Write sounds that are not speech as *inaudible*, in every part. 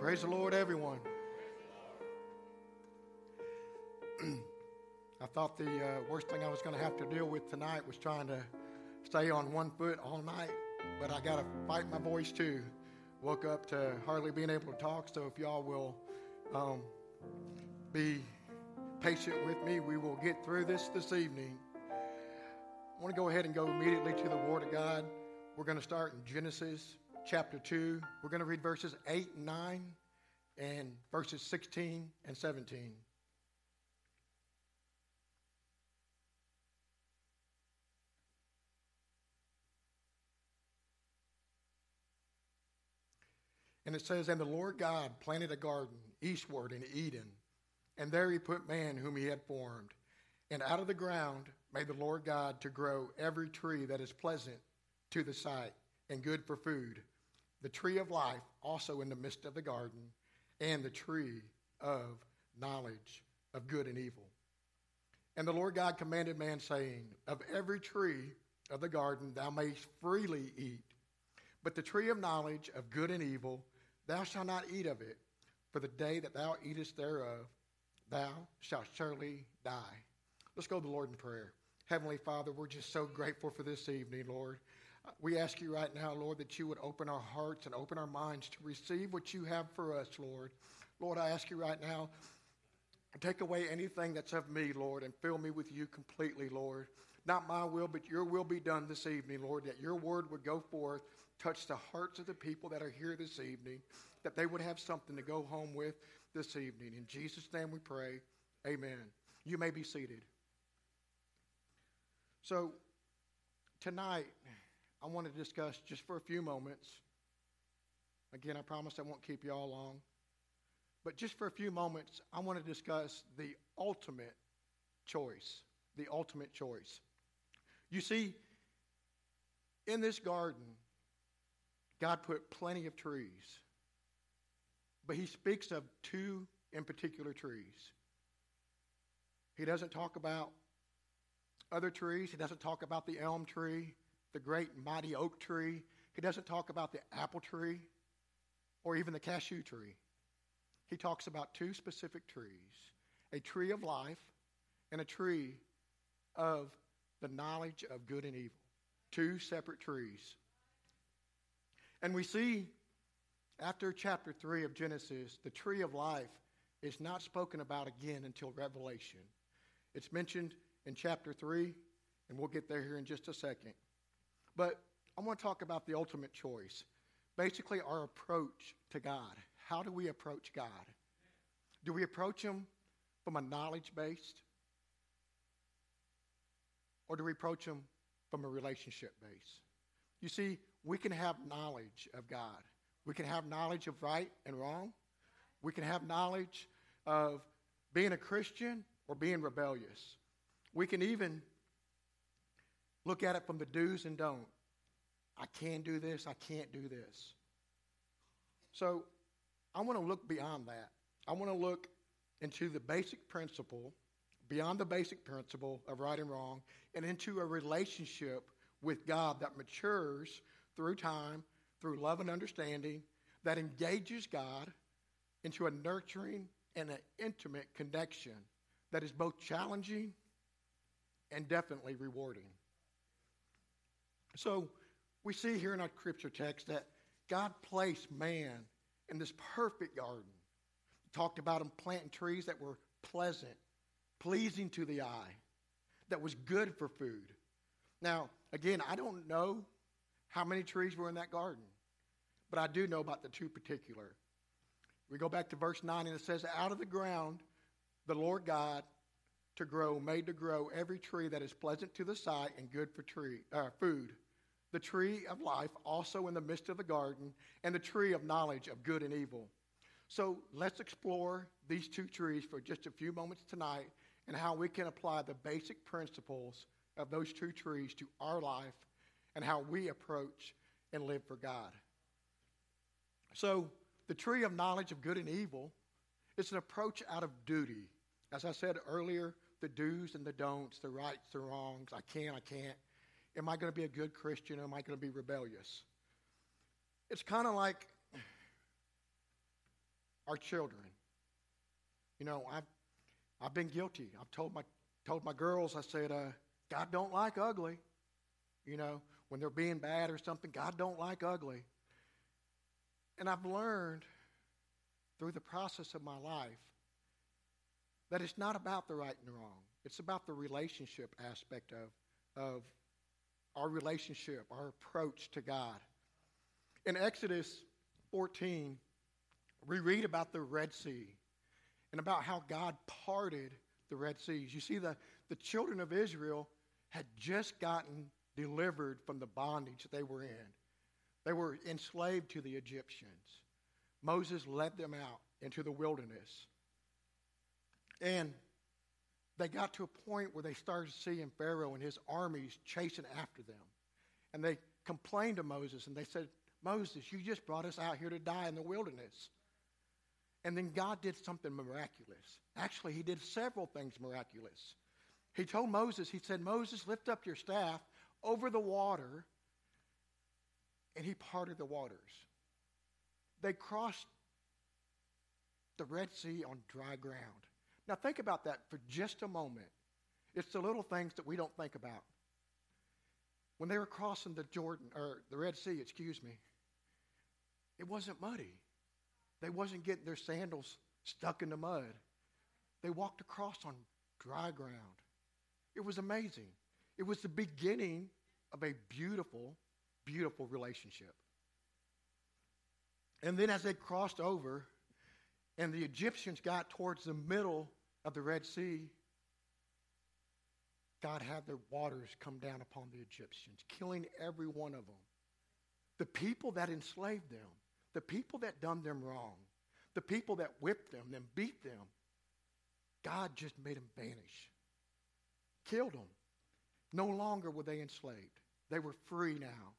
Praise the Lord, everyone. *clears throat* I thought the uh, worst thing I was going to have to deal with tonight was trying to stay on one foot all night, but I got to fight my voice too. Woke up to hardly being able to talk, so if y'all will um, be patient with me, we will get through this this evening. I want to go ahead and go immediately to the Word of God. We're going to start in Genesis chapter 2. We're going to read verses 8 and 9 and verses 16 and 17. And it says, And the Lord God planted a garden eastward in Eden, and there he put man whom he had formed. And out of the ground made the Lord God to grow every tree that is pleasant to the sight and good for food, the tree of life also in the midst of the garden, and the tree of knowledge of good and evil. And the Lord God commanded man, saying, Of every tree of the garden thou mayst freely eat, but the tree of knowledge of good and evil thou shalt not eat of it, for the day that thou eatest thereof thou shalt surely die. Let's go to the Lord in prayer. Heavenly Father, we're just so grateful for this evening, Lord. We ask you right now, Lord, that you would open our hearts and open our minds to receive what you have for us, Lord. Lord, I ask you right now, take away anything that's of me, Lord, and fill me with you completely, Lord. Not my will, but your will be done this evening, Lord, that your word would go forth, touch the hearts of the people that are here this evening, that they would have something to go home with this evening. In Jesus' name we pray. Amen. You may be seated. So, tonight, I want to discuss just for a few moments. Again, I promise I won't keep you all long. But just for a few moments, I want to discuss the ultimate choice. The ultimate choice. You see, in this garden, God put plenty of trees. But he speaks of two in particular trees. He doesn't talk about other trees. He doesn't talk about the elm tree, the great mighty oak tree. He doesn't talk about the apple tree or even the cashew tree. He talks about two specific trees a tree of life and a tree of the knowledge of good and evil. Two separate trees. And we see after chapter 3 of Genesis, the tree of life is not spoken about again until Revelation. It's mentioned in chapter 3, and we'll get there here in just a second. But I want to talk about the ultimate choice. Basically, our approach to God. How do we approach God? Do we approach Him from a knowledge based? Or do we approach Him from a relationship base? You see, we can have knowledge of God. We can have knowledge of right and wrong. We can have knowledge of being a Christian or being rebellious. We can even look at it from the do's and don't. I can do this, I can't do this. So I want to look beyond that. I want to look into the basic principle, beyond the basic principle of right and wrong, and into a relationship with God that matures through time, through love and understanding, that engages God into a nurturing and an intimate connection that is both challenging and definitely rewarding. So, we see here in our scripture text that God placed man in this perfect garden. He talked about him planting trees that were pleasant, pleasing to the eye, that was good for food. Now, again, I don't know how many trees were in that garden, but I do know about the two particular. We go back to verse 9, and it says, Out of the ground the Lord God to grow, made to grow every tree that is pleasant to the sight and good for tree, uh, food the tree of life also in the midst of the garden, and the tree of knowledge of good and evil. So let's explore these two trees for just a few moments tonight and how we can apply the basic principles of those two trees to our life and how we approach and live for God. So, the tree of knowledge of good and evil is an approach out of duty. As I said earlier, the do's and the don'ts, the rights, the wrongs, I can, I can't. Am I going to be a good Christian or am I going to be rebellious? It's kind of like our children. You know, I've, I've been guilty. I've told my, told my girls, I said, uh, God don't like ugly. You know, when they're being bad or something, God don't like ugly. And I've learned through the process of my life that it's not about the right and wrong. It's about the relationship aspect of, of our relationship, our approach to God. In Exodus 14, we read about the Red Sea and about how God parted the Red Seas. You see, the, the children of Israel had just gotten delivered from the bondage they were in. They were enslaved to the Egyptians. Moses led them out into the wilderness. And they got to a point where they started seeing Pharaoh and his armies chasing after them. And they complained to Moses and they said, Moses, you just brought us out here to die in the wilderness. And then God did something miraculous. Actually, he did several things miraculous. He told Moses, he said, Moses, lift up your staff over the water, and he parted the waters. They crossed the Red Sea on dry ground. Now, think about that for just a moment. It's the little things that we don't think about. When they were crossing the Jordan, or the Red Sea, excuse me, it wasn't muddy. They wasn't getting their sandals stuck in the mud. They walked across on dry ground. It was amazing. It was the beginning of a beautiful, beautiful relationship. And then as they crossed over, and the Egyptians got towards the middle of the Red Sea, God had the waters come down upon the Egyptians, killing every one of them. The people that enslaved them, the people that done them wrong, the people that whipped them and beat them, God just made them vanish, killed them. No longer were they enslaved. They were free now.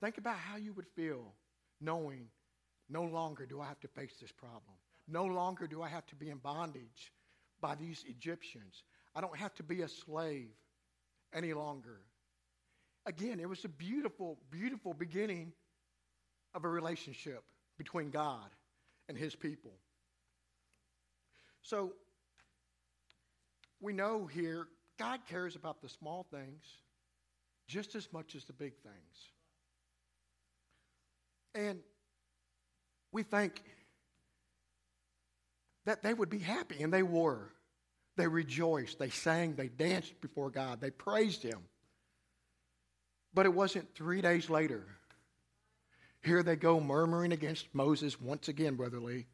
Think about how you would feel knowing no longer do I have to face this problem. No longer do I have to be in bondage by these Egyptians. I don't have to be a slave any longer. Again, it was a beautiful, beautiful beginning of a relationship between God and his people. So, we know here God cares about the small things just as much as the big things. And we think that they would be happy, and they were. They rejoiced, they sang, they danced before God, they praised Him. But it wasn't three days later here they go murmuring against Moses once again, Brother Lee,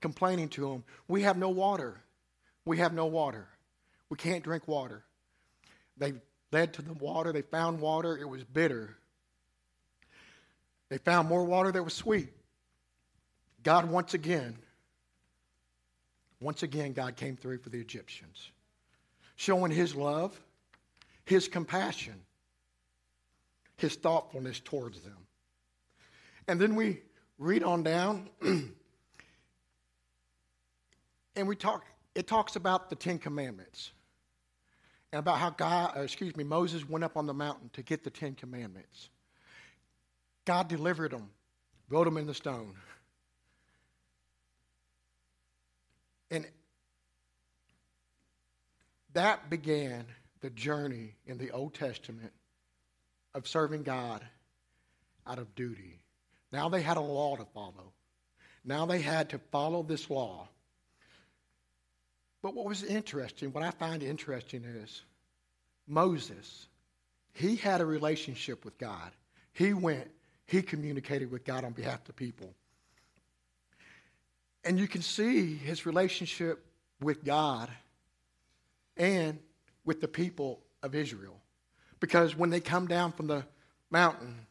complaining to him, We have no water. We have no water. We can't drink water. They led to the water. They found water. It was bitter. They found more water that was sweet. God, once again, once again, God came through for the Egyptians, showing his love, his compassion, his thoughtfulness towards them. And then we read on down, *clears throat* and we talk, it talks about the Ten Commandments and about how God, uh, excuse me, Moses went up on the mountain to get the Ten Commandments. God delivered them, wrote them in the stone. And that began the journey in the Old Testament of serving God out of duty. Now they had a law to follow. Now they had to follow this law. But what was interesting, what I find interesting is Moses, he had a relationship with God. He went, he communicated with God on behalf of the people. And you can see his relationship with God and with the people of Israel. Because when they come down from the mountain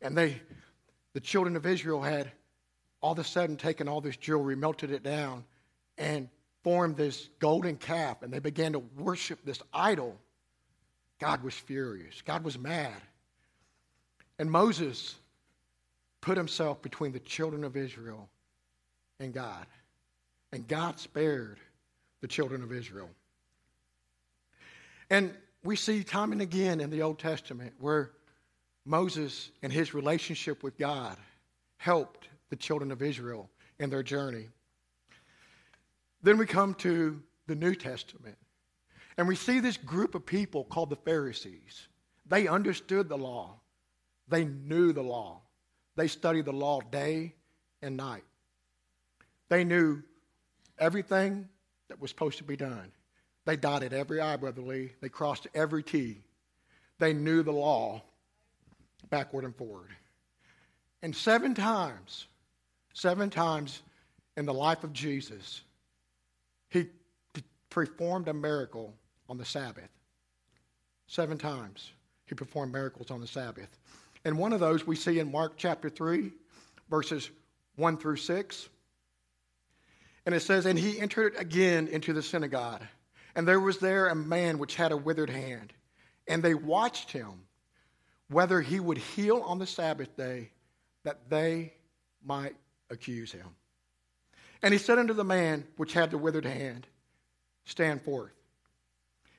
and they the children of Israel had all of a sudden taken all this jewelry, melted it down, and formed this golden calf, and they began to worship this idol. God was furious. God was mad. And Moses put himself between the children of Israel and God. And God spared the children of Israel. And we see time and again in the Old Testament where Moses and his relationship with God helped the children of Israel in their journey. Then we come to the New Testament, and we see this group of people called the Pharisees. They understood the law, they knew the law, they studied the law day and night. They knew everything that was supposed to be done. They dotted every I, Brother Lee. They crossed every T. They knew the law backward and forward. And seven times, seven times in the life of Jesus, he performed a miracle on the Sabbath. Seven times he performed miracles on the Sabbath. And one of those we see in Mark chapter 3, verses 1 through 6. And it says, And he entered again into the synagogue, and there was there a man which had a withered hand. And they watched him whether he would heal on the Sabbath day, that they might accuse him. And he said unto the man which had the withered hand, Stand forth.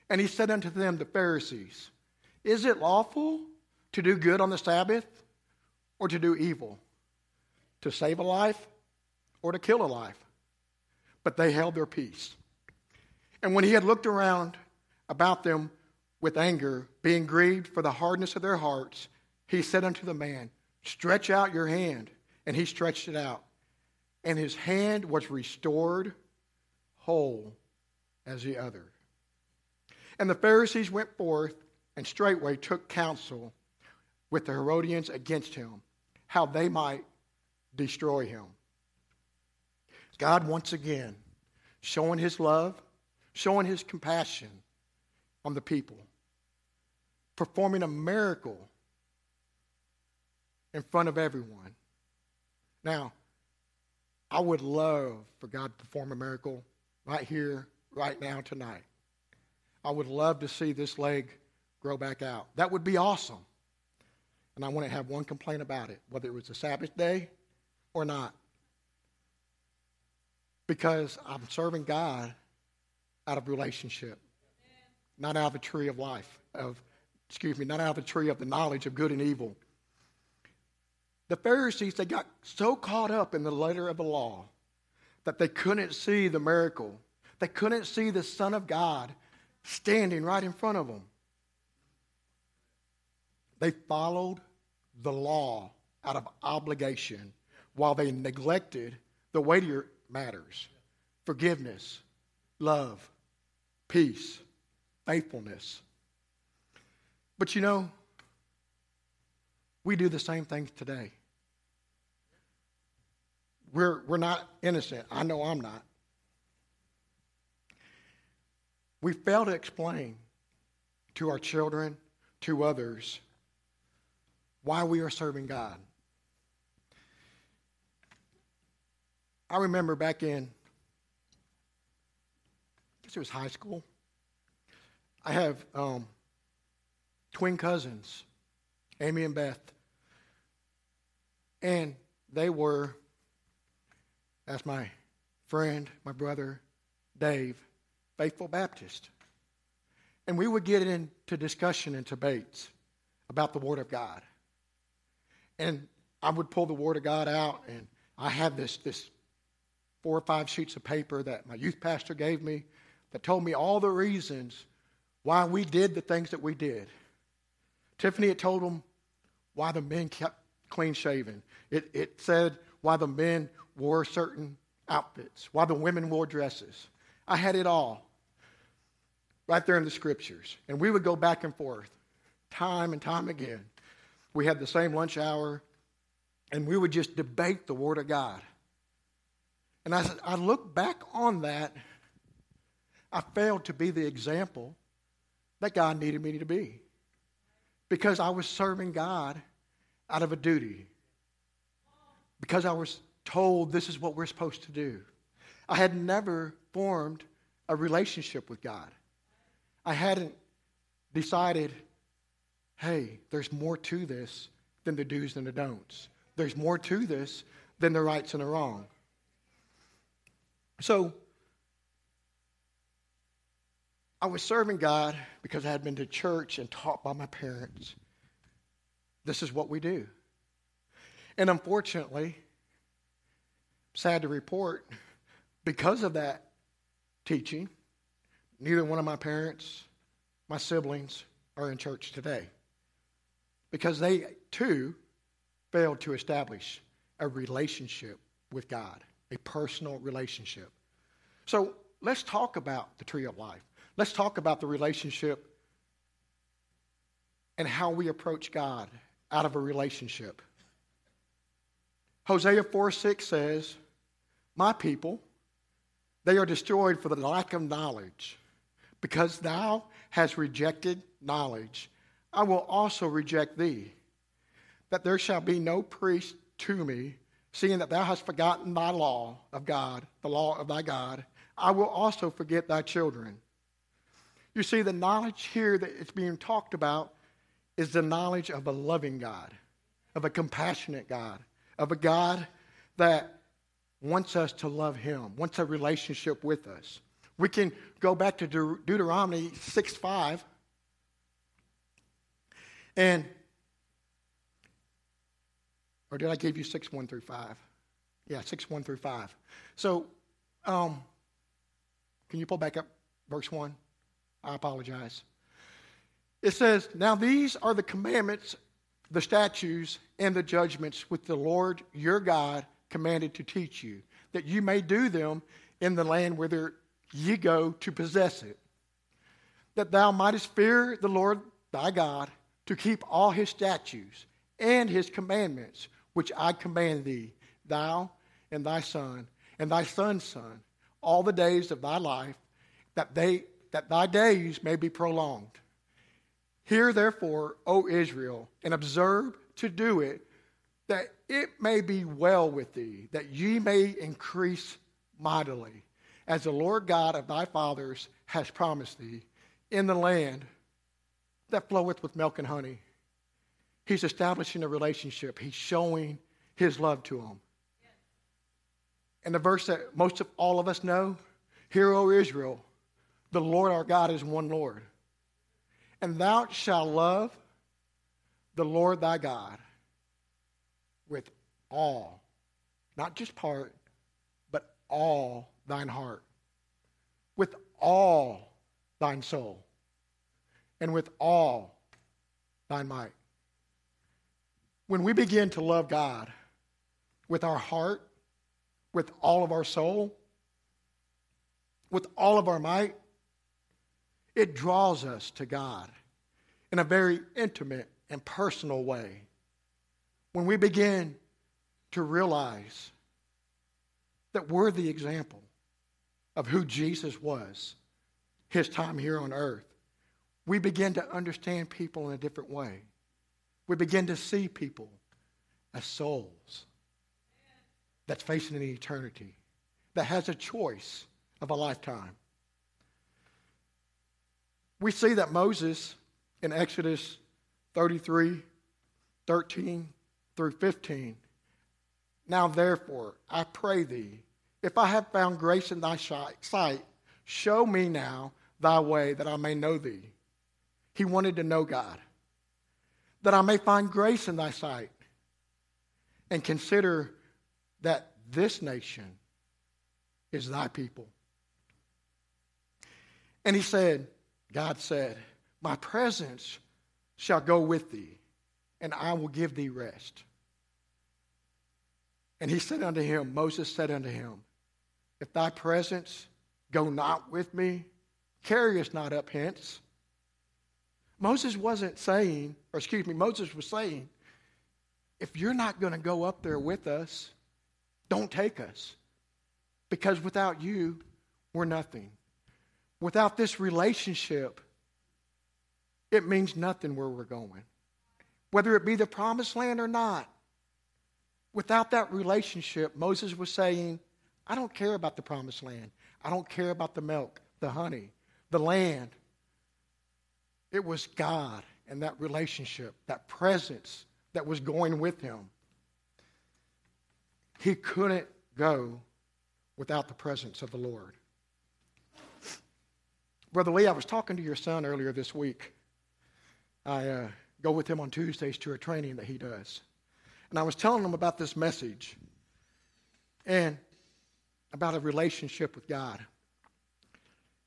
And he said unto them, the Pharisees, Is it lawful to do good on the Sabbath or to do evil? To save a life or to kill a life? But they held their peace. And when he had looked around about them with anger, being grieved for the hardness of their hearts, he said unto the man, Stretch out your hand. And he stretched it out. And his hand was restored whole as the other. And the Pharisees went forth and straightway took counsel with the Herodians against him, how they might destroy him. God, once again, showing his love, showing his compassion on the people, performing a miracle in front of everyone. Now, I would love for God to perform a miracle right here, right now, tonight. I would love to see this leg grow back out. That would be awesome. And I wouldn't have one complaint about it, whether it was a Sabbath day or not. Because I'm serving God out of relationship, not out of the tree of life, of, excuse me, not out of the tree of the knowledge of good and evil. The Pharisees, they got so caught up in the letter of the law that they couldn't see the miracle. They couldn't see the Son of God standing right in front of them. They followed the law out of obligation while they neglected the weightier matters forgiveness, love, peace, faithfulness. But you know, we do the same things today. We're, we're not innocent. I know I'm not. We fail to explain to our children, to others, why we are serving God. I remember back in, I guess it was high school. I have um, twin cousins, Amy and Beth. And they were that's my friend, my brother, Dave, faithful Baptist. And we would get into discussion and debates about the Word of God. And I would pull the Word of God out, and I had this, this four or five sheets of paper that my youth pastor gave me that told me all the reasons why we did the things that we did. Tiffany had told them why the men kept clean shaven. It, it said why the men wore certain outfits, why the women wore dresses. I had it all right there in the scriptures. And we would go back and forth time and time again. We had the same lunch hour, and we would just debate the Word of God. And I, I look back on that, I failed to be the example that God needed me to be because I was serving God out of a duty, because I was told this is what we're supposed to do. I had never formed a relationship with God. I hadn't decided, hey, there's more to this than the do's and the don'ts. There's more to this than the rights and the wrong. So, I was serving God because I had been to church and taught by my parents. This is what we do. And unfortunately, sad to report, because of that teaching. Neither one of my parents, my siblings, are in church today because they too failed to establish a relationship with God, a personal relationship. So let's talk about the tree of life. Let's talk about the relationship and how we approach God out of a relationship. Hosea 4 6 says, My people, they are destroyed for the lack of knowledge. Because thou hast rejected knowledge, I will also reject thee. That there shall be no priest to me, seeing that thou hast forgotten thy law of God, the law of thy God, I will also forget thy children. You see, the knowledge here that it's being talked about is the knowledge of a loving God, of a compassionate God, of a God that wants us to love him, wants a relationship with us. We can go back to De- Deuteronomy 6 5. And, or did I give you 6 1 through 5? Yeah, 6 1 through 5. So, um, can you pull back up verse 1? I apologize. It says, Now these are the commandments, the statutes, and the judgments which the Lord your God commanded to teach you, that you may do them in the land whither ye go to possess it. That thou mightest fear the Lord thy God, to keep all his statutes and his commandments, which I command thee, thou and thy son, and thy son's son, all the days of thy life, that, they, that thy days may be prolonged. Hear therefore, O Israel, and observe to do it, that it may be well with thee, that ye may increase mightily, as the Lord God of thy fathers has promised thee, in the land that floweth with milk and honey. He's establishing a relationship. He's showing his love to them. And the verse that most of all of us know Hear, O Israel, the Lord our God is one Lord. And thou shalt love the Lord thy God with all, not just part, but all thine heart, with all thine soul, and with all thine might. When we begin to love God with our heart, with all of our soul, with all of our might, it draws us to God in a very intimate and personal way. When we begin to realize that we're the example of who Jesus was, his time here on earth, we begin to understand people in a different way. We begin to see people as souls that's facing an eternity, that has a choice of a lifetime. We see that Moses in Exodus 33 13 through 15. Now, therefore, I pray thee, if I have found grace in thy sight, show me now thy way that I may know thee. He wanted to know God, that I may find grace in thy sight, and consider that this nation is thy people. And he said, God said, My presence shall go with thee, and I will give thee rest. And he said unto him, Moses said unto him, If thy presence go not with me, carry us not up hence. Moses wasn't saying, or excuse me, Moses was saying, if you're not going to go up there with us, don't take us. Because without you, we're nothing. Without this relationship, it means nothing where we're going. Whether it be the promised land or not. Without that relationship, Moses was saying, I don't care about the promised land. I don't care about the milk, the honey, the land. It was God and that relationship, that presence that was going with him. He couldn't go without the presence of the Lord. Brother Lee, I was talking to your son earlier this week. I uh, go with him on Tuesdays to a training that he does. And I was telling him about this message and about a relationship with God.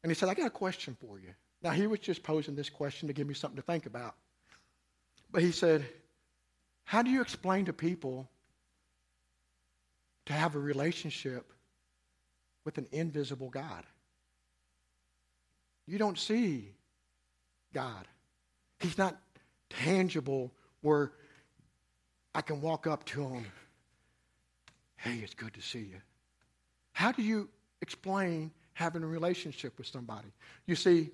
And he said, I got a question for you. Now, he was just posing this question to give me something to think about. But he said, How do you explain to people to have a relationship with an invisible God? You don't see God. He's not tangible where I can walk up to him. Hey, it's good to see you. How do you explain having a relationship with somebody? You see,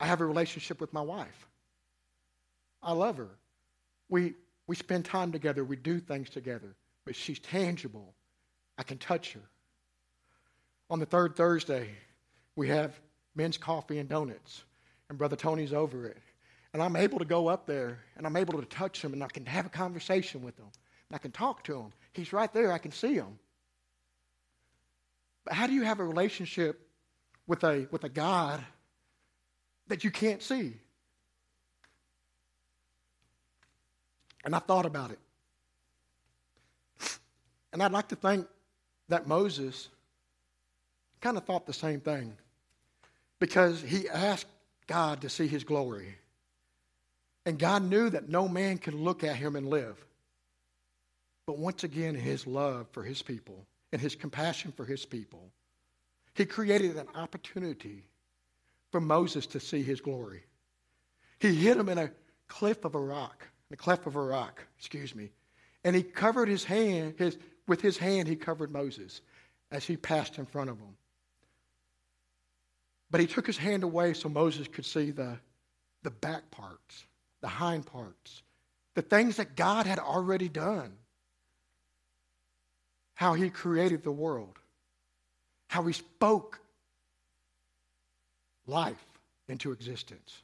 I have a relationship with my wife. I love her. We, we spend time together, we do things together, but she's tangible. I can touch her. On the third Thursday, we have men's coffee and donuts, and Brother Tony's over it. And I'm able to go up there and I'm able to touch him and I can have a conversation with him. And I can talk to him. He's right there, I can see him. But how do you have a relationship with a, with a God that you can't see? And I thought about it. And I'd like to think that Moses kind of thought the same thing because he asked God to see his glory. And God knew that no man could look at him and live. But once again, his love for his people and his compassion for his people, he created an opportunity for Moses to see his glory. He hid him in a cliff of a rock, in a cleft of a rock, excuse me. And he covered his hand, his, with his hand, he covered Moses as he passed in front of him. But he took his hand away so Moses could see the, the back parts the hind parts, the things that God had already done, how He created the world, how He spoke life into existence,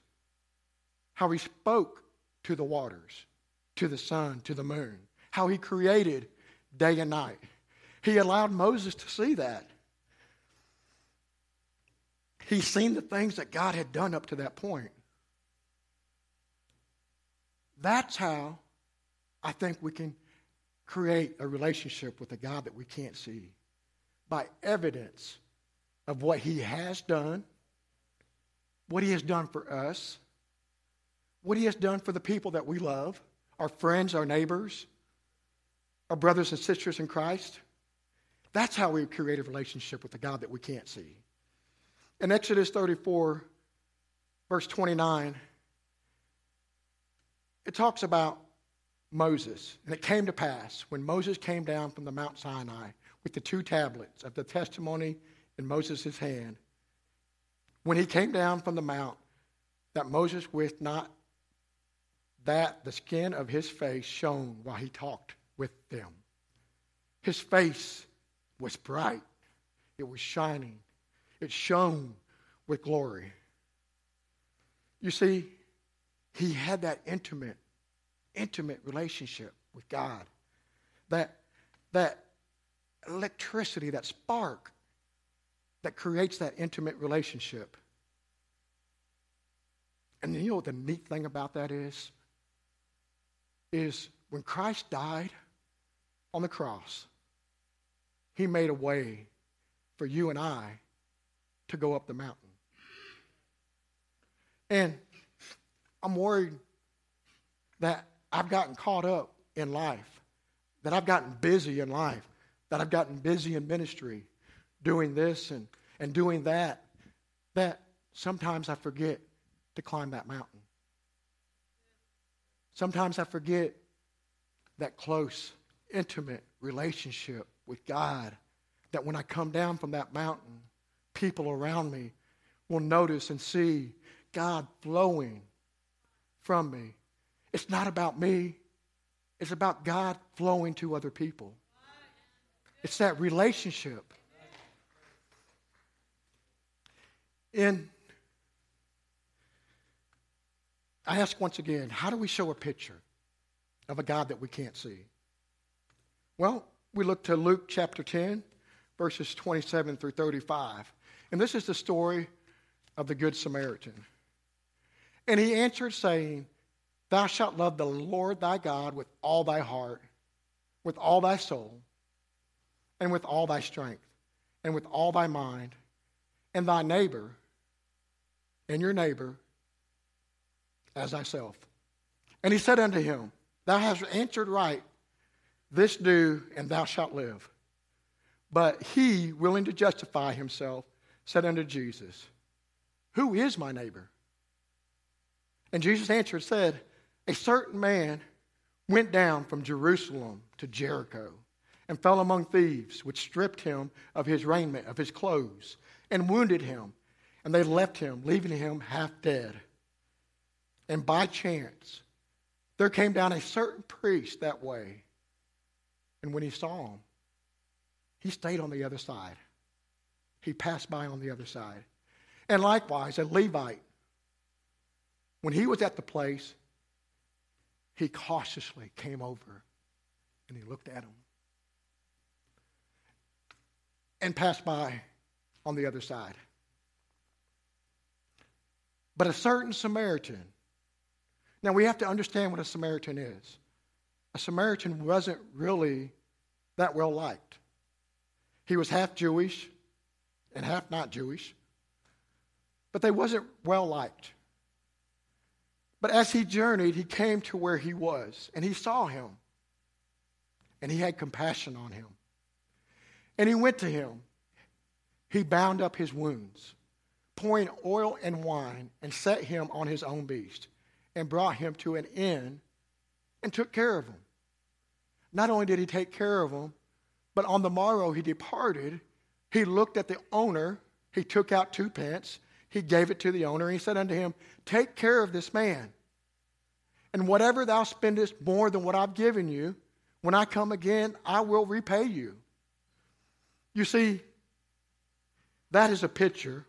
how He spoke to the waters, to the sun, to the moon, how He created day and night. He allowed Moses to see that. He's seen the things that God had done up to that point. That's how I think we can create a relationship with a God that we can't see by evidence of what He has done, what He has done for us, what He has done for the people that we love, our friends, our neighbors, our brothers and sisters in Christ. That's how we create a relationship with a God that we can't see. In Exodus 34, verse 29, it talks about Moses. And it came to pass when Moses came down from the Mount Sinai with the two tablets of the testimony in Moses' hand, when he came down from the mount, that Moses wished not that the skin of his face shone while he talked with them. His face was bright, it was shining, it shone with glory. You see, he had that intimate, intimate relationship with God. That, that electricity, that spark that creates that intimate relationship. And you know what the neat thing about that is? Is when Christ died on the cross, he made a way for you and I to go up the mountain. And I'm worried that I've gotten caught up in life, that I've gotten busy in life, that I've gotten busy in ministry, doing this and, and doing that, that sometimes I forget to climb that mountain. Sometimes I forget that close, intimate relationship with God. That when I come down from that mountain, people around me will notice and see God flowing from me. It's not about me, it's about God flowing to other people. It's that relationship. And I ask once again, how do we show a picture of a God that we can't see? Well, we look to Luke chapter 10, verses 27 through 35. And this is the story of the Good Samaritan. And he answered, saying, Thou shalt love the Lord thy God with all thy heart, with all thy soul, and with all thy strength, and with all thy mind, and thy neighbor and your neighbor as thyself. And he said unto him, Thou hast answered right, this do, and thou shalt live. But he, willing to justify himself, said unto Jesus, Who is my neighbor? And Jesus answered, said, A certain man went down from Jerusalem to Jericho and fell among thieves, which stripped him of his raiment, of his clothes, and wounded him. And they left him, leaving him half dead. And by chance, there came down a certain priest that way. And when he saw him, he stayed on the other side. He passed by on the other side. And likewise, a Levite, when he was at the place, he cautiously came over and he looked at him and passed by on the other side. But a certain Samaritan, now we have to understand what a Samaritan is. A Samaritan wasn't really that well liked. He was half Jewish and half not Jewish, but they wasn't well liked. But as he journeyed, he came to where he was, and he saw him, and he had compassion on him. And he went to him. He bound up his wounds, pouring oil and wine, and set him on his own beast, and brought him to an inn and took care of him. Not only did he take care of him, but on the morrow he departed. He looked at the owner. He took out two pence. He gave it to the owner. and He said unto him, Take care of this man. And whatever thou spendest more than what I've given you, when I come again, I will repay you. You see, that is a picture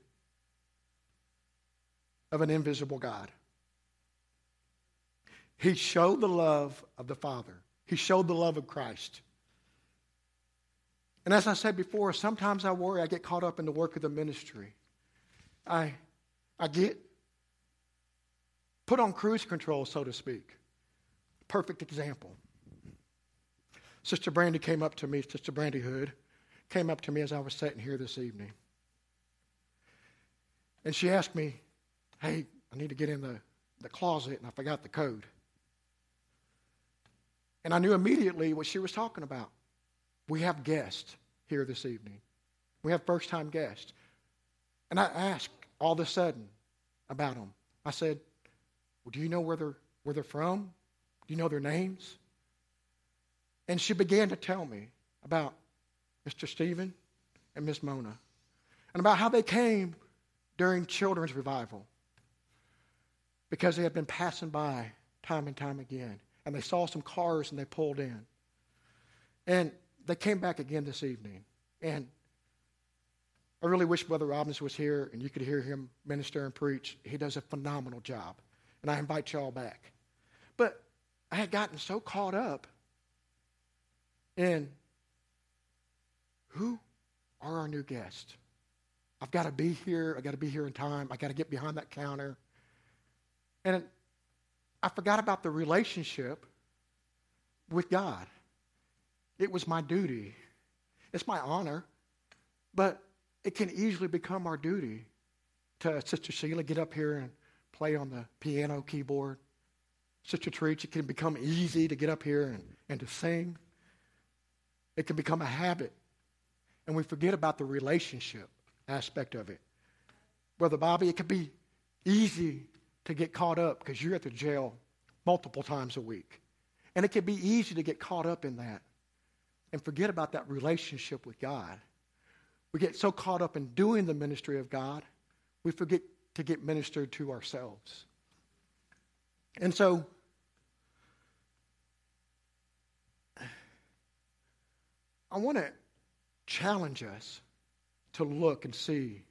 of an invisible God. He showed the love of the Father, He showed the love of Christ. And as I said before, sometimes I worry, I get caught up in the work of the ministry. I, I get put on cruise control, so to speak. Perfect example. Sister Brandy came up to me, Sister Brandy Hood, came up to me as I was sitting here this evening. And she asked me, Hey, I need to get in the, the closet, and I forgot the code. And I knew immediately what she was talking about. We have guests here this evening, we have first time guests. And I asked all of a sudden about them. I said, well, Do you know where they're, where they're from? Do you know their names? And she began to tell me about Mr. Stephen and Miss Mona, and about how they came during children's revival because they had been passing by time and time again. And they saw some cars and they pulled in. And they came back again this evening. And I really wish Brother Robbins was here and you could hear him minister and preach. He does a phenomenal job. And I invite y'all back. But I had gotten so caught up in who are our new guests? I've got to be here. I've got to be here in time. I've got to get behind that counter. And I forgot about the relationship with God. It was my duty. It's my honor. But it can easily become our duty to Sister Sheila get up here and play on the piano keyboard. Sister Treach, it can become easy to get up here and, and to sing. It can become a habit and we forget about the relationship aspect of it. Brother Bobby, it can be easy to get caught up because you're at the jail multiple times a week. And it can be easy to get caught up in that and forget about that relationship with God. We get so caught up in doing the ministry of God, we forget to get ministered to ourselves. And so, I want to challenge us to look and see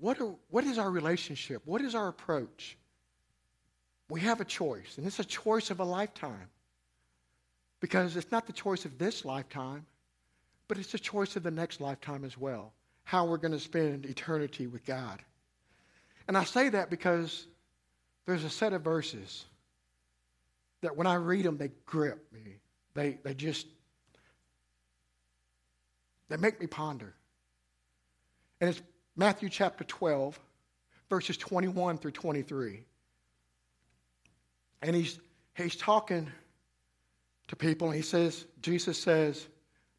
what, are, what is our relationship? What is our approach? We have a choice, and it's a choice of a lifetime. Because it's not the choice of this lifetime, but it's the choice of the next lifetime as well. How we're going to spend eternity with God. And I say that because there's a set of verses that when I read them, they grip me. They, they just they make me ponder. And it's Matthew chapter 12, verses 21 through 23. And he's, he's talking to people, and he says, Jesus says,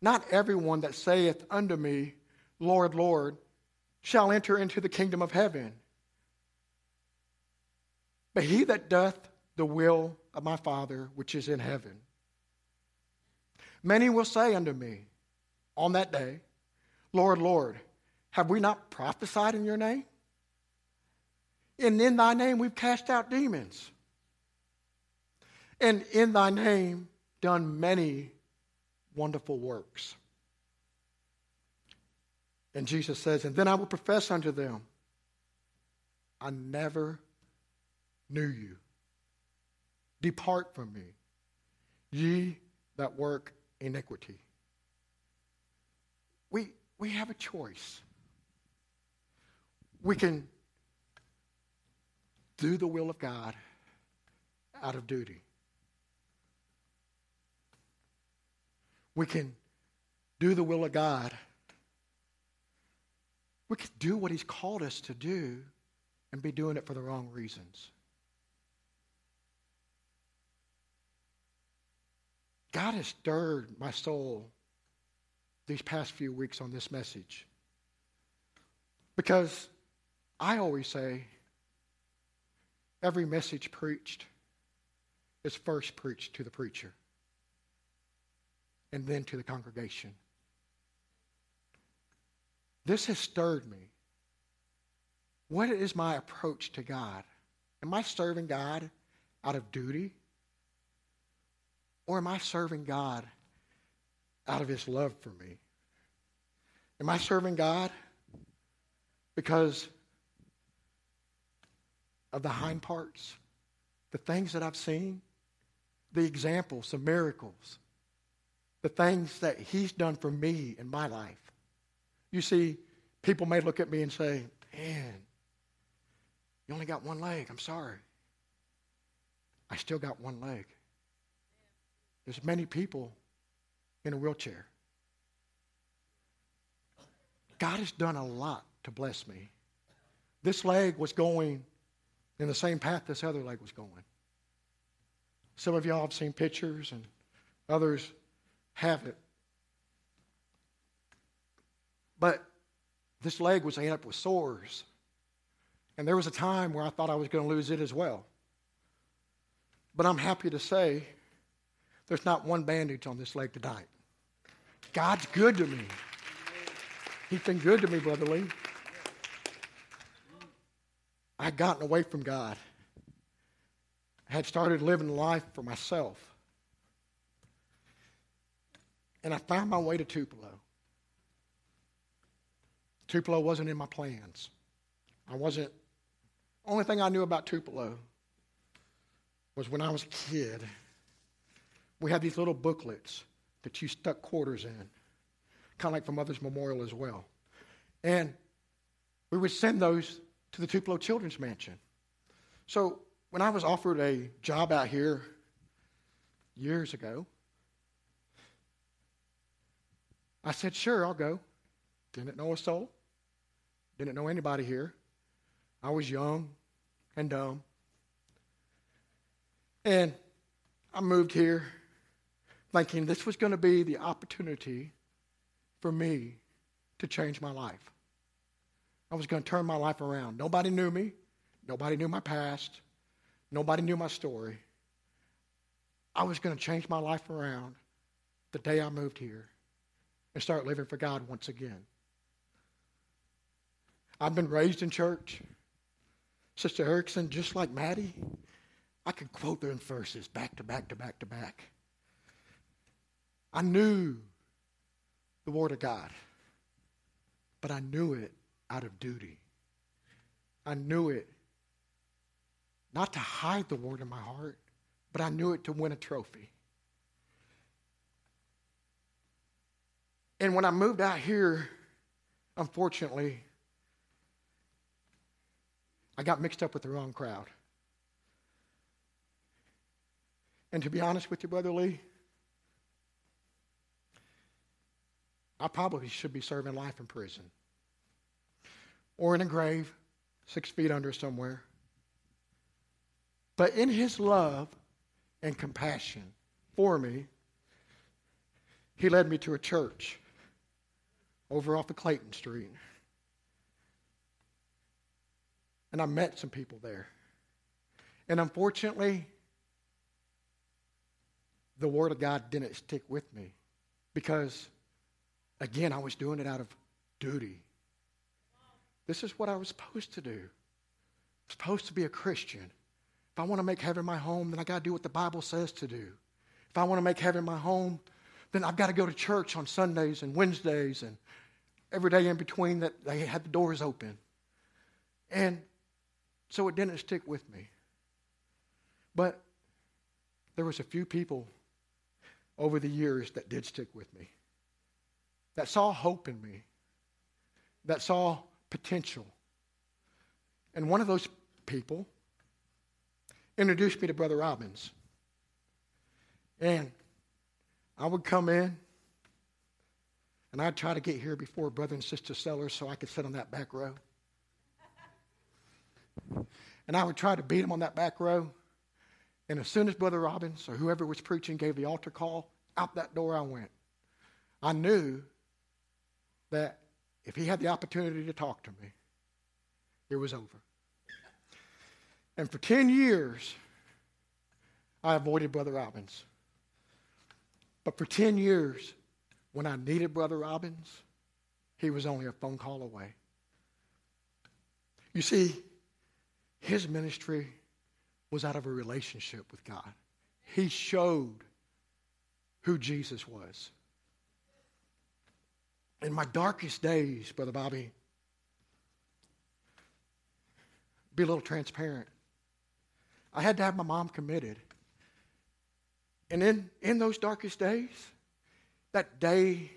Not everyone that saith unto me, Lord, Lord, shall enter into the kingdom of heaven, but he that doth the will of my Father which is in heaven. Many will say unto me on that day, Lord, Lord, have we not prophesied in your name? And in thy name we've cast out demons. And in thy name done many wonderful works. And Jesus says, And then I will profess unto them, I never knew you. Depart from me, ye that work iniquity. We, we have a choice. We can do the will of God out of duty. We can do the will of God. We can do what He's called us to do and be doing it for the wrong reasons. God has stirred my soul these past few weeks on this message. Because I always say every message preached is first preached to the preacher and then to the congregation. This has stirred me. What is my approach to God? Am I serving God out of duty? Or am I serving God out of his love for me? Am I serving God because of the hind parts, the things that I've seen, the examples, the miracles, the things that he's done for me in my life? You see, people may look at me and say, Man, you only got one leg. I'm sorry. I still got one leg. There's many people in a wheelchair. God has done a lot to bless me. This leg was going in the same path this other leg was going. Some of y'all have seen pictures, and others haven't. But this leg was ended up with sores. And there was a time where I thought I was going to lose it as well. But I'm happy to say there's not one bandage on this leg tonight. God's good to me. He's been good to me, Brother Lee. I had gotten away from God. I had started living life for myself. And I found my way to Tupelo. Tupelo wasn't in my plans. I wasn't, only thing I knew about Tupelo was when I was a kid we had these little booklets that you stuck quarters in, kind of like for Mother's Memorial as well. And we would send those to the Tupelo Children's Mansion. So when I was offered a job out here years ago, I said, sure, I'll go. Didn't know a soul, didn't know anybody here. I was young and dumb. And I moved here thinking this was going to be the opportunity for me to change my life. I was going to turn my life around. Nobody knew me. Nobody knew my past. Nobody knew my story. I was going to change my life around the day I moved here and start living for God once again. I've been raised in church. Sister Erickson, just like Maddie, I could quote their verses back to back to back to back. I knew the Word of God, but I knew it out of duty. I knew it not to hide the Word in my heart, but I knew it to win a trophy. And when I moved out here, unfortunately, I got mixed up with the wrong crowd. And to be honest with you, Brother Lee, I probably should be serving life in prison. Or in a grave, six feet under somewhere. But in his love and compassion for me, he led me to a church over off of Clayton Street. And I met some people there. And unfortunately, the Word of God didn't stick with me because, again, I was doing it out of duty. This is what I was supposed to do. I'm supposed to be a Christian. If I want to make heaven my home, then I got to do what the Bible says to do. If I want to make heaven my home, then I've got to go to church on Sundays and Wednesdays and every day in between that they had the doors open. And so it didn't stick with me. But there was a few people over the years that did stick with me, that saw hope in me, that saw potential. And one of those people introduced me to Brother Robbins. And I would come in and I'd try to get here before Brother and Sister Sellers so I could sit on that back row. And I would try to beat him on that back row. And as soon as Brother Robbins or whoever was preaching gave the altar call, out that door I went. I knew that if he had the opportunity to talk to me, it was over. And for 10 years, I avoided Brother Robbins. But for 10 years, when I needed Brother Robbins, he was only a phone call away. You see, his ministry was out of a relationship with God. He showed who Jesus was. In my darkest days, Brother Bobby, be a little transparent. I had to have my mom committed. And in, in those darkest days, that day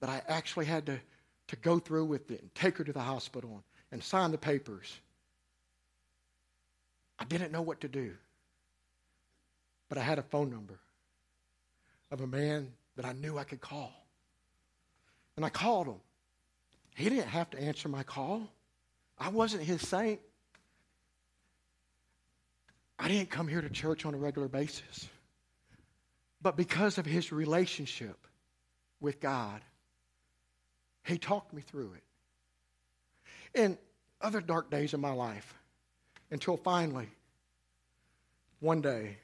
that I actually had to, to go through with it and take her to the hospital and, and sign the papers, I didn't know what to do. But I had a phone number of a man that I knew I could call. And I called him. He didn't have to answer my call. I wasn't his saint. I didn't come here to church on a regular basis. But because of his relationship with God, he talked me through it. In other dark days of my life, until finally, one day,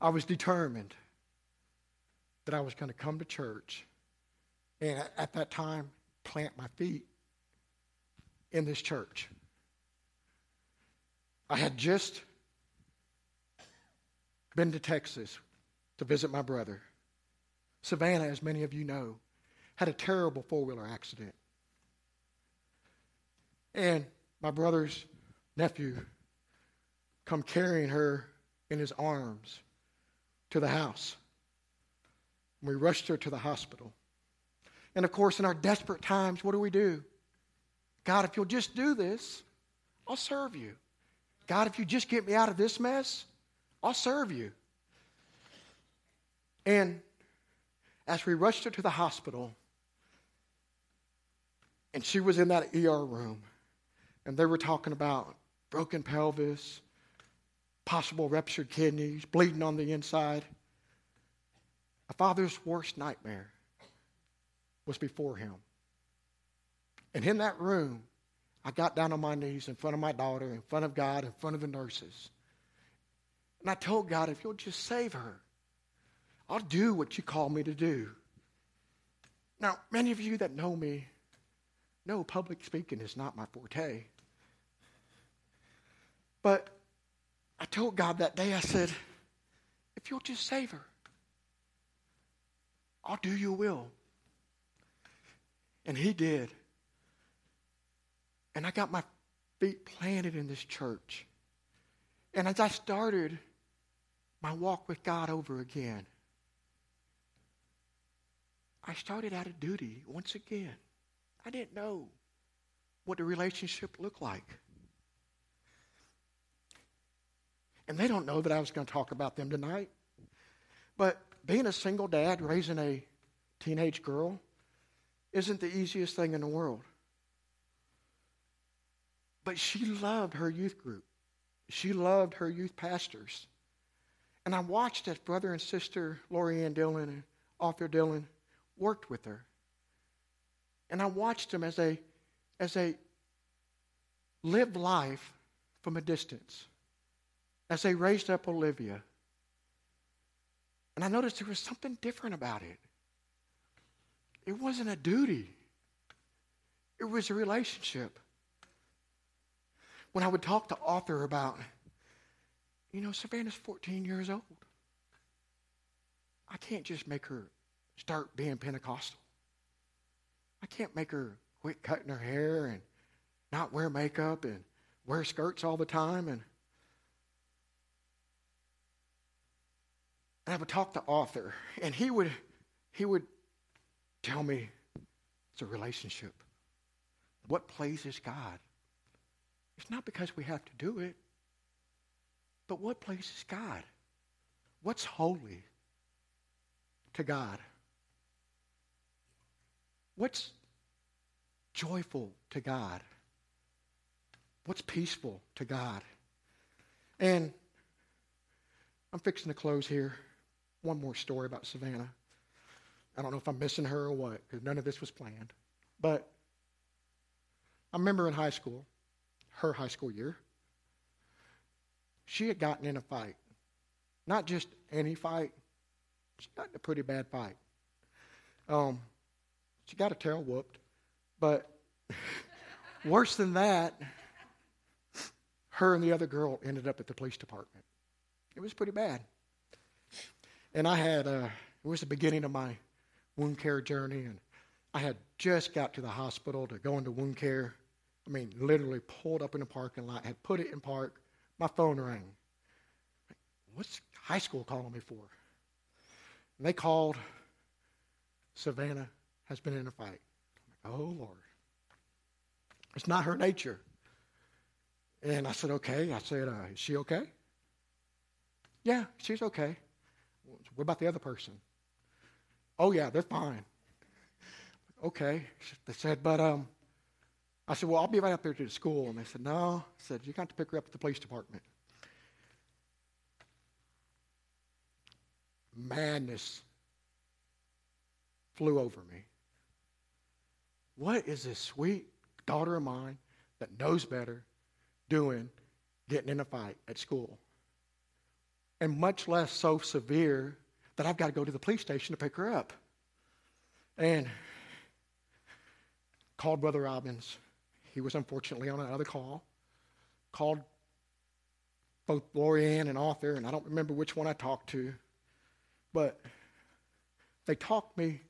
I was determined that I was going to come to church and at that time plant my feet in this church. I had just been to Texas to visit my brother. Savannah, as many of you know, had a terrible four wheeler accident. And my brother's nephew come carrying her in his arms to the house. We rushed her to the hospital. And of course, in our desperate times, what do we do? God, if you'll just do this, I'll serve you. God, if you just get me out of this mess, I'll serve you. And as we rushed her to the hospital, and she was in that ER room, and they were talking about broken pelvis, possible ruptured kidneys, bleeding on the inside. A father's worst nightmare was before him. And in that room, I got down on my knees in front of my daughter, in front of God, in front of the nurses. And I told God, if you'll just save her, I'll do what you call me to do. Now, many of you that know me know public speaking is not my forte. But I told God that day, I said, if you'll just save her, I'll do your will. And he did. And I got my feet planted in this church. And as I started my walk with God over again, I started out of duty once again. I didn't know what the relationship looked like. And they don't know that I was going to talk about them tonight. But being a single dad, raising a teenage girl, isn't the easiest thing in the world. But she loved her youth group. She loved her youth pastors. And I watched as brother and sister Lori Ann Dillon and Arthur Dillon worked with her. And I watched them as they as they lived life from a distance. As they raised up Olivia. And I noticed there was something different about it. It wasn't a duty. It was a relationship. When I would talk to Arthur about, you know, Savannah's 14 years old. I can't just make her start being Pentecostal. I can't make her quit cutting her hair and not wear makeup and wear skirts all the time and and I would talk to Arthur and he would he would tell me it's a relationship. What pleases God? It's not because we have to do it, but what pleases God? What's holy to God? What's joyful to God? What's peaceful to God? And I'm fixing to close here. One more story about Savannah. I don't know if I'm missing her or what, because none of this was planned. But I remember in high school, her high school year, she had gotten in a fight. Not just any fight, she got in a pretty bad fight. Um, she got a tail whooped, but *laughs* worse than that, her and the other girl ended up at the police department. It was pretty bad. And I had, uh, it was the beginning of my wound care journey, and I had just got to the hospital to go into wound care. I mean, literally pulled up in the parking lot, had put it in park. My phone rang. What's high school calling me for? And they called. Savannah has been in a fight. Like, oh, Lord. It's not her nature. And I said, okay. I said, uh, is she okay? Yeah, she's okay. What about the other person? Oh, yeah, they're fine. Okay. They said, but um, I said, well, I'll be right up there to the school. And they said, no. I said, you got to pick her up at the police department. Madness flew over me. What is this sweet daughter of mine that knows better doing getting in a fight at school? And much less so severe that I've got to go to the police station to pick her up. And called Brother Robbins. He was unfortunately on another call. Called both Lori Ann and Arthur, and I don't remember which one I talked to, but they talked me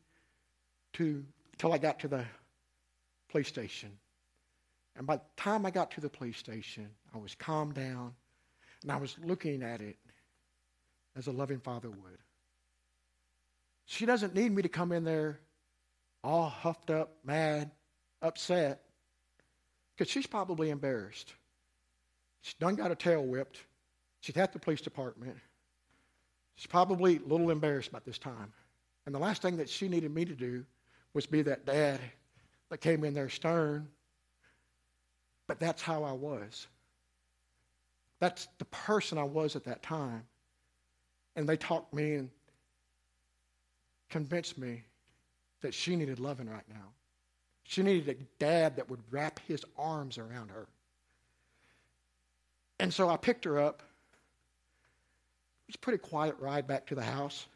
to till I got to the police station. And by the time I got to the police station, I was calmed down and I was looking at it as a loving father would. She doesn't need me to come in there all huffed up, mad, upset, because she's probably embarrassed. She's done got her tail whipped. She's at the police department. She's probably a little embarrassed about this time. And the last thing that she needed me to do was be that dad that came in there stern. But that's how I was. That's the person I was at that time. And they talked me and convinced me that she needed loving right now. She needed a dad that would wrap his arms around her. And so I picked her up. It was a pretty quiet ride back to the house.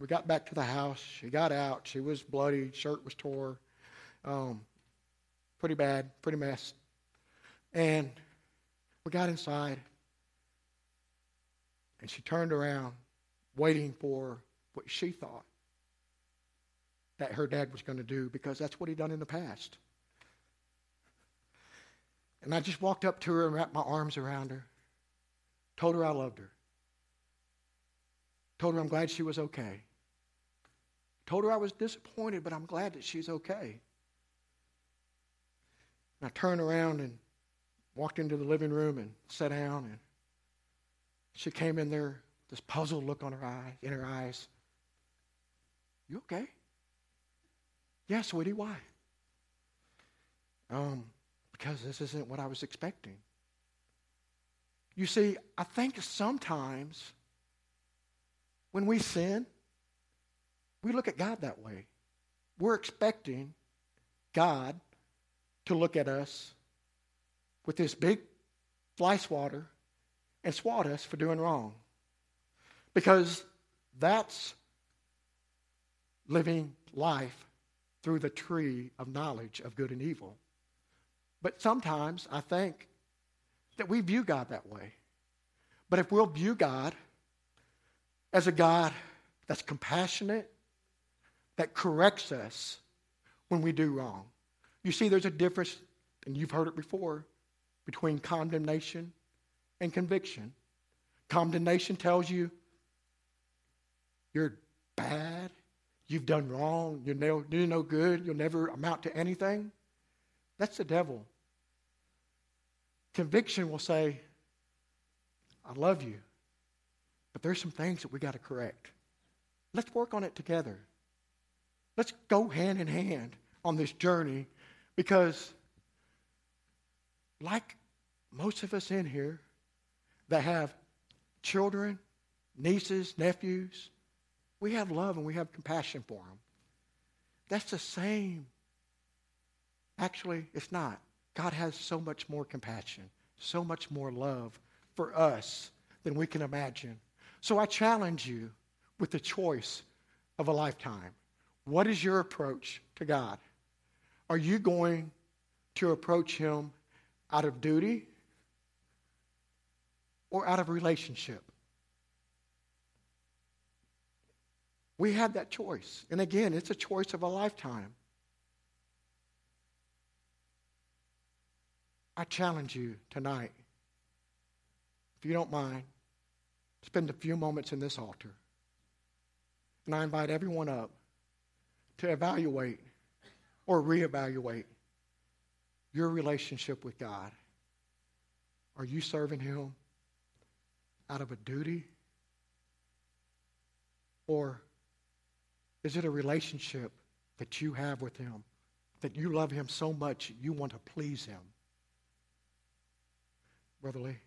We got back to the house. She got out. She was bloody. Shirt was tore. Um, pretty bad, pretty mess. And we got inside. And she turned around, waiting for what she thought that her dad was going to do because that's what he'd done in the past. And I just walked up to her and wrapped my arms around her, told her I loved her, told her I'm glad she was okay, told her I was disappointed, but I'm glad that she's okay. And I turned around and walked into the living room and sat down, and she came in there, this puzzled look on her eye, in her eyes. You okay? Yeah, sweetie, why? Um, because this isn't what I was expecting. You see, I think sometimes when we sin, we look at God that way. We're expecting God to look at us with this big fly swatter and swat us for doing wrong. Because that's living life through the tree of knowledge of good and evil. But sometimes I think that we view God that way. But if we'll view God as a God that's compassionate, that corrects us when we do wrong. You see, there's a difference, and you've heard it before, between condemnation and conviction. Condemnation tells you you're bad, you've done wrong, you're no, you're no good, you'll never amount to anything. That's the devil. Conviction will say, I love you, but there's some things that we got to correct. Let's work on it together. Let's go hand in hand on this journey because, like most of us in here that have children, nieces, nephews, we have love and we have compassion for them. That's the same. Actually, it's not. God has so much more compassion, so much more love for us than we can imagine. So I challenge you with the choice of a lifetime. What is your approach to God? Are you going to approach Him out of duty or out of relationship? We have that choice. And again, it's a choice of a lifetime. I challenge you tonight, if you don't mind, spend a few moments in this altar. And I invite everyone up to evaluate or reevaluate your relationship with God. Are you serving Him out of a duty? Or is it a relationship that you have with Him, that you love Him so much you want to please Him? Brother Lee?